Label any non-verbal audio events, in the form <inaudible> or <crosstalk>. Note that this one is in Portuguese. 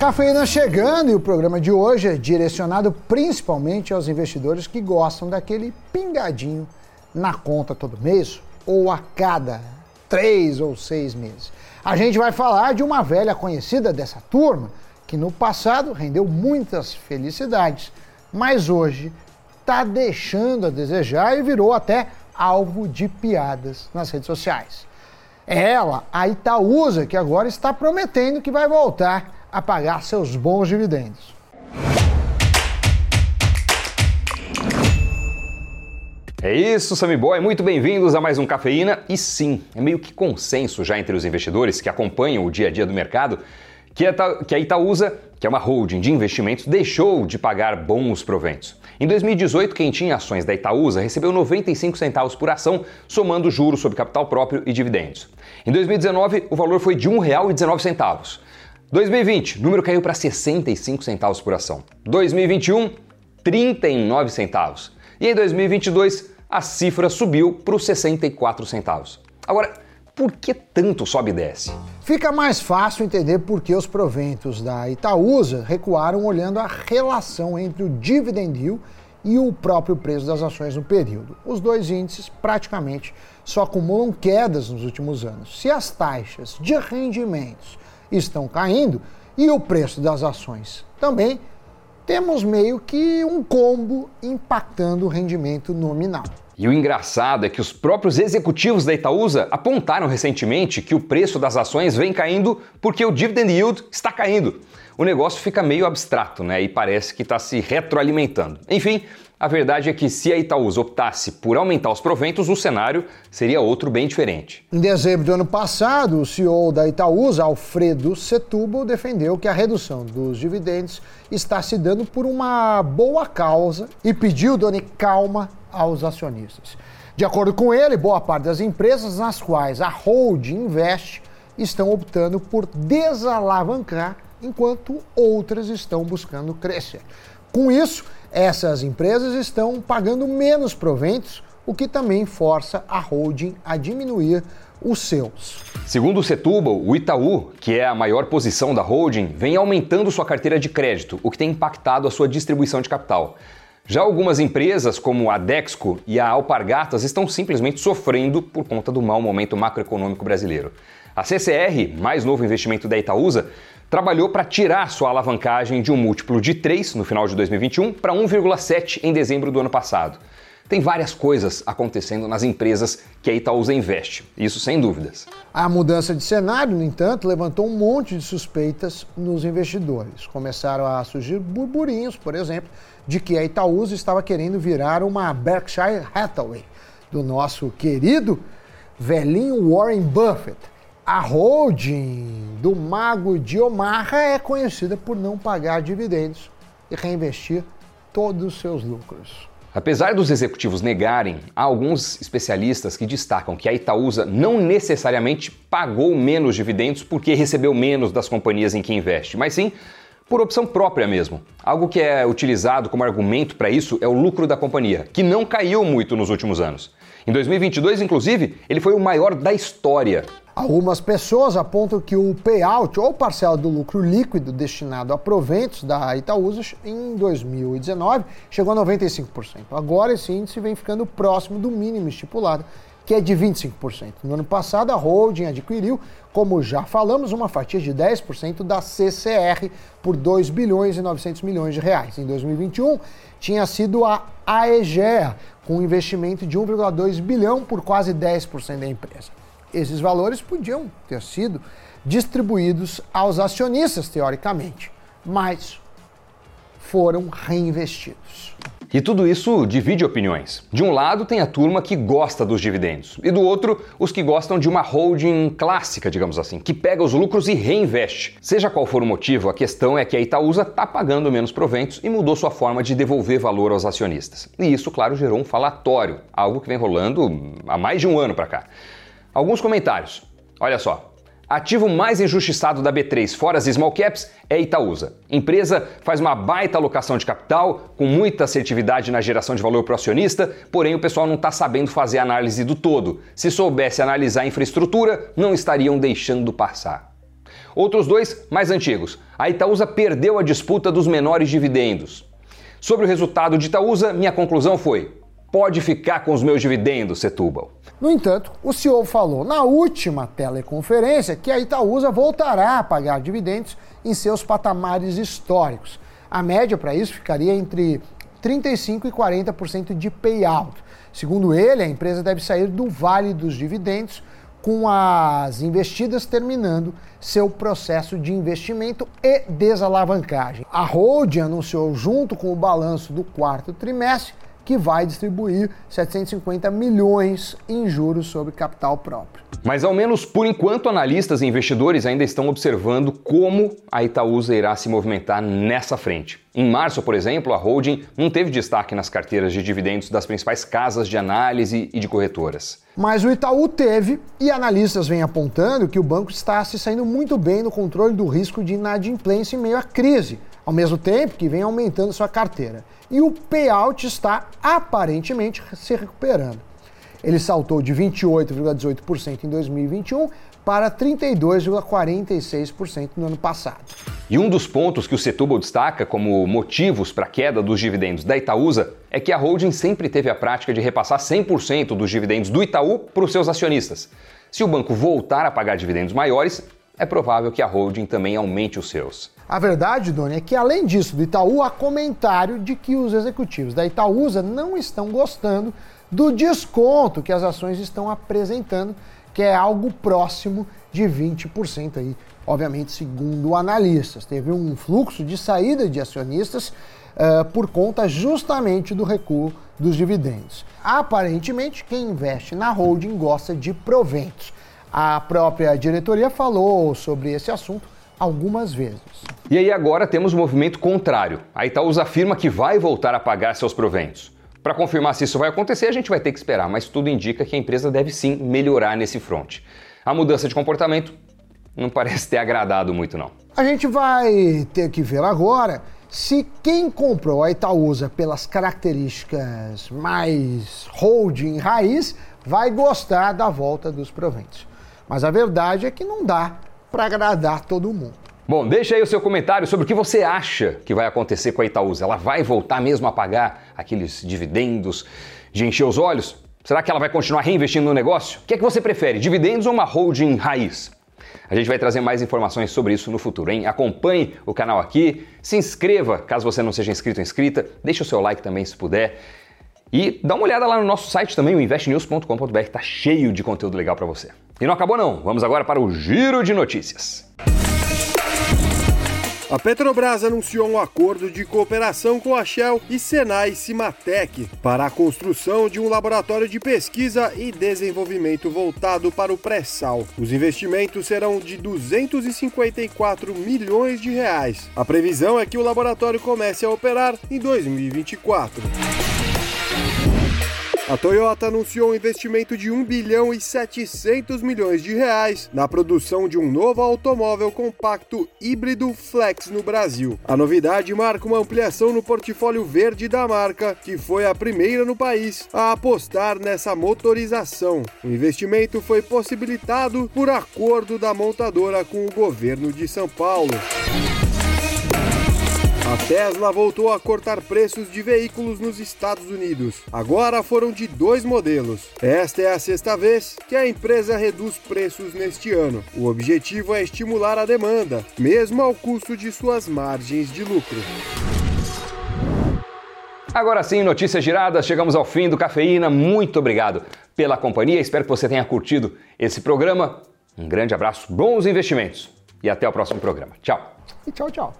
Cafeína chegando e o programa de hoje é direcionado principalmente aos investidores que gostam daquele pingadinho na conta todo mês ou a cada três ou seis meses. A gente vai falar de uma velha conhecida dessa turma que no passado rendeu muitas felicidades, mas hoje está deixando a desejar e virou até alvo de piadas nas redes sociais. É ela, a Itaúsa, que agora está prometendo que vai voltar a pagar seus bons dividendos. É isso, Sammy Boy, muito bem-vindos a mais um Cafeína. E sim, é meio que consenso já entre os investidores que acompanham o dia a dia do mercado que a Itaúsa, que é uma holding de investimentos, deixou de pagar bons proventos. Em 2018, quem tinha ações da Itaúsa recebeu 95 centavos por ação, somando juros sobre capital próprio e dividendos. Em 2019, o valor foi de R$ 1,19. 2020, o número caiu para 65 centavos por ação. 2021, 39 centavos. E em 2022, a cifra subiu para os 64 centavos. Agora, por que tanto sobe e desce? Fica mais fácil entender por que os proventos da Itaúsa recuaram olhando a relação entre o dividend yield e o próprio preço das ações no período. Os dois índices praticamente só acumulam quedas nos últimos anos. Se as taxas de rendimentos estão caindo e o preço das ações também, temos meio que um combo impactando o rendimento nominal. E o engraçado é que os próprios executivos da Itaúsa apontaram recentemente que o preço das ações vem caindo porque o dividend yield está caindo. O negócio fica meio abstrato, né? E parece que está se retroalimentando. Enfim, a verdade é que se a Itaúsa optasse por aumentar os proventos, o cenário seria outro bem diferente. Em dezembro do ano passado, o CEO da Itaúsa, Alfredo Setúbal, defendeu que a redução dos dividendos está se dando por uma boa causa e pediu, Doni, calma aos acionistas. De acordo com ele, boa parte das empresas nas quais a holding investe estão optando por desalavancar, enquanto outras estão buscando crescer. Com isso, essas empresas estão pagando menos proventos, o que também força a holding a diminuir os seus. Segundo o Setúbal, o Itaú, que é a maior posição da holding, vem aumentando sua carteira de crédito, o que tem impactado a sua distribuição de capital. Já algumas empresas, como a Dexco e a Alpargatas, estão simplesmente sofrendo por conta do mau momento macroeconômico brasileiro. A CCR, mais novo investimento da Itaúsa, trabalhou para tirar sua alavancagem de um múltiplo de 3 no final de 2021 para 1,7 em dezembro do ano passado. Tem várias coisas acontecendo nas empresas que a Itaúsa investe, isso sem dúvidas. A mudança de cenário, no entanto, levantou um monte de suspeitas nos investidores. Começaram a surgir burburinhos, por exemplo, de que a Itaúsa estava querendo virar uma Berkshire Hathaway, do nosso querido velhinho Warren Buffett. A holding do mago de Omaha é conhecida por não pagar dividendos e reinvestir todos os seus lucros. Apesar dos executivos negarem, há alguns especialistas que destacam que a Itaúsa não necessariamente pagou menos dividendos porque recebeu menos das companhias em que investe, mas sim por opção própria mesmo. Algo que é utilizado como argumento para isso é o lucro da companhia, que não caiu muito nos últimos anos. Em 2022, inclusive, ele foi o maior da história. Algumas pessoas apontam que o payout ou parcela do lucro líquido destinado a proventos da Itaúsa em 2019 chegou a 95%. Agora esse índice vem ficando próximo do mínimo estipulado, que é de 25%. No ano passado, a holding adquiriu, como já falamos, uma fatia de 10% da CCR por 2 bilhões e 900 milhões de reais. Em 2021, tinha sido a AEGEA, com investimento de 1,2 bilhão por quase 10% da empresa esses valores podiam ter sido distribuídos aos acionistas, teoricamente, mas foram reinvestidos. E tudo isso divide opiniões. De um lado tem a turma que gosta dos dividendos, e do outro, os que gostam de uma holding clássica, digamos assim, que pega os lucros e reinveste. Seja qual for o motivo, a questão é que a Itaúsa está pagando menos proventos e mudou sua forma de devolver valor aos acionistas. E isso, claro, gerou um falatório, algo que vem rolando há mais de um ano para cá. Alguns comentários. Olha só. Ativo mais injustiçado da B3 fora as small caps é Itaúsa. Empresa faz uma baita alocação de capital, com muita assertividade na geração de valor para o acionista, porém o pessoal não está sabendo fazer análise do todo. Se soubesse analisar a infraestrutura, não estariam deixando passar. Outros dois, mais antigos. A Itaúsa perdeu a disputa dos menores dividendos. Sobre o resultado de Itaúsa, minha conclusão foi: pode ficar com os meus dividendos, Setúbal. No entanto, o CEO falou na última teleconferência que a Itaúsa voltará a pagar dividendos em seus patamares históricos. A média para isso ficaria entre 35% e 40% de payout. Segundo ele, a empresa deve sair do vale dos dividendos com as investidas terminando seu processo de investimento e desalavancagem. A holding anunciou junto com o balanço do quarto trimestre que vai distribuir 750 milhões em juros sobre capital próprio. Mas ao menos por enquanto, analistas e investidores ainda estão observando como a Itaúsa irá se movimentar nessa frente. Em março, por exemplo, a holding não teve destaque nas carteiras de dividendos das principais casas de análise e de corretoras. Mas o Itaú teve, e analistas vêm apontando que o banco está se saindo muito bem no controle do risco de inadimplência em meio à crise, ao mesmo tempo que vem aumentando sua carteira e o payout está aparentemente se recuperando. Ele saltou de 28,18% em 2021 para 32,46% no ano passado. E um dos pontos que o Setúbal destaca como motivos para a queda dos dividendos da Itaúsa é que a holding sempre teve a prática de repassar 100% dos dividendos do Itaú para os seus acionistas. Se o banco voltar a pagar dividendos maiores, é provável que a holding também aumente os seus. A verdade, Doni, é que além disso do Itaú, há comentário de que os executivos da Itaúsa não estão gostando do desconto que as ações estão apresentando, que é algo próximo de 20% aí, obviamente segundo analistas. Teve um fluxo de saída de acionistas uh, por conta justamente do recuo dos dividendos. Aparentemente, quem investe na holding gosta de proventos. A própria diretoria falou sobre esse assunto algumas vezes. E aí agora temos um movimento contrário. A Itaúsa afirma que vai voltar a pagar seus proventos. Para confirmar se isso vai acontecer, a gente vai ter que esperar, mas tudo indica que a empresa deve sim melhorar nesse front. A mudança de comportamento não <laughs> parece ter agradado muito não. A gente vai ter que ver agora se quem comprou a Itaúsa pelas características mais holding raiz vai gostar da volta dos proventos. Mas a verdade é que não dá para agradar todo mundo. Bom, deixa aí o seu comentário sobre o que você acha que vai acontecer com a Itaúsa. Ela vai voltar mesmo a pagar aqueles dividendos de encher os olhos? Será que ela vai continuar reinvestindo no negócio? O que é que você prefere, dividendos ou uma holding raiz? A gente vai trazer mais informações sobre isso no futuro, hein? Acompanhe o canal aqui, se inscreva caso você não seja inscrito ou inscrita, deixe o seu like também se puder. E dá uma olhada lá no nosso site também, o investnews.com.br, tá cheio de conteúdo legal para você. E não acabou não, vamos agora para o giro de notícias. A Petrobras anunciou um acordo de cooperação com a Shell e Senai Cimatec para a construção de um laboratório de pesquisa e desenvolvimento voltado para o pré-sal. Os investimentos serão de 254 milhões de reais. A previsão é que o laboratório comece a operar em 2024. A Toyota anunciou um investimento de 1 bilhão e 700 milhões de reais na produção de um novo automóvel compacto híbrido flex no Brasil. A novidade marca uma ampliação no portfólio verde da marca, que foi a primeira no país a apostar nessa motorização. O investimento foi possibilitado por acordo da montadora com o governo de São Paulo. A Tesla voltou a cortar preços de veículos nos Estados Unidos. Agora foram de dois modelos. Esta é a sexta vez que a empresa reduz preços neste ano. O objetivo é estimular a demanda, mesmo ao custo de suas margens de lucro. Agora sim, notícias giradas, chegamos ao fim do Cafeína. Muito obrigado pela companhia, espero que você tenha curtido esse programa. Um grande abraço, bons investimentos e até o próximo programa. Tchau. E tchau, tchau.